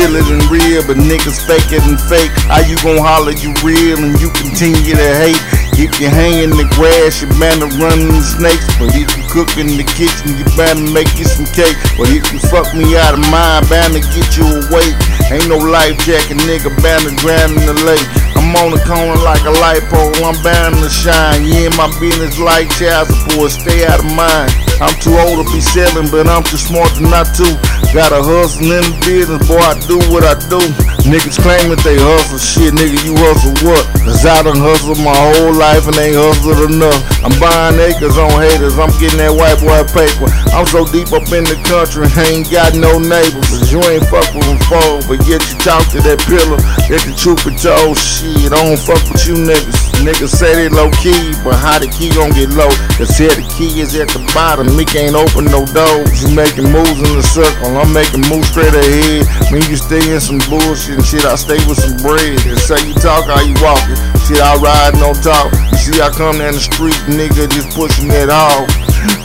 realer than real, but niggas fake it and fake. How you gon' holler you real and you continue to hate? If you hang in the grass, you better run the snakes. But if you cook in the kitchen, you better make you some cake. But if you fuck me out of mine, bound to get you awake. Ain't no life jacket, nigga, bound to drown in the lake. I'm on the corner like a light pole, I'm bound to shine. In my business like child support, stay out of mine. I'm too old to be selling, but I'm too smart to not to. Got a hustle in the business, boy, I do what I do. Niggas claim that they hustle, shit, nigga, you hustle what? Cause I done hustled my whole life and ain't hustled enough. I'm buying acres on haters, I'm getting that white boy paper. I'm so deep up in the country, ain't got no neighbors. Cause you ain't fuck with them foes, but yet you talk to that pillar. Let the truth be told, shit, I don't fuck with you niggas. Niggas say they low key, but how the key gon' get low? They say the key is at the bottom, me can't open no doors. You making moves in the circle, I'm making moves straight ahead. Me, you stay in some bullshit and shit, I stay with some bread. And say you talk, how you walking? Shit, I ride, no talk. You see, I come down the street, nigga, just pushing it off.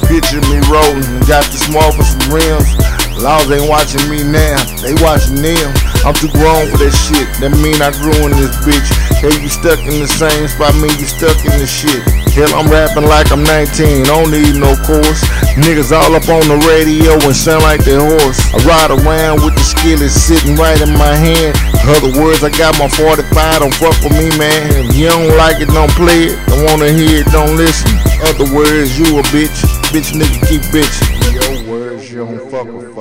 Picture me rolling, got the small for some rims. Laws ain't watching me now, they watching them. I'm too grown for that shit, that mean I grew in this bitch. Hey, you stuck in the same spot, me, you stuck in the shit. Hell, I'm rapping like I'm 19, don't need no course. Niggas all up on the radio and sound like they horse. I ride around with the skillet sitting right in my hand. Other words, I got my 45, don't fuck with me, man. If you don't like it, don't play it. Don't wanna hear it, don't listen. Other words, you a bitch. Bitch nigga keep bitching. Your words, you don't fuck with.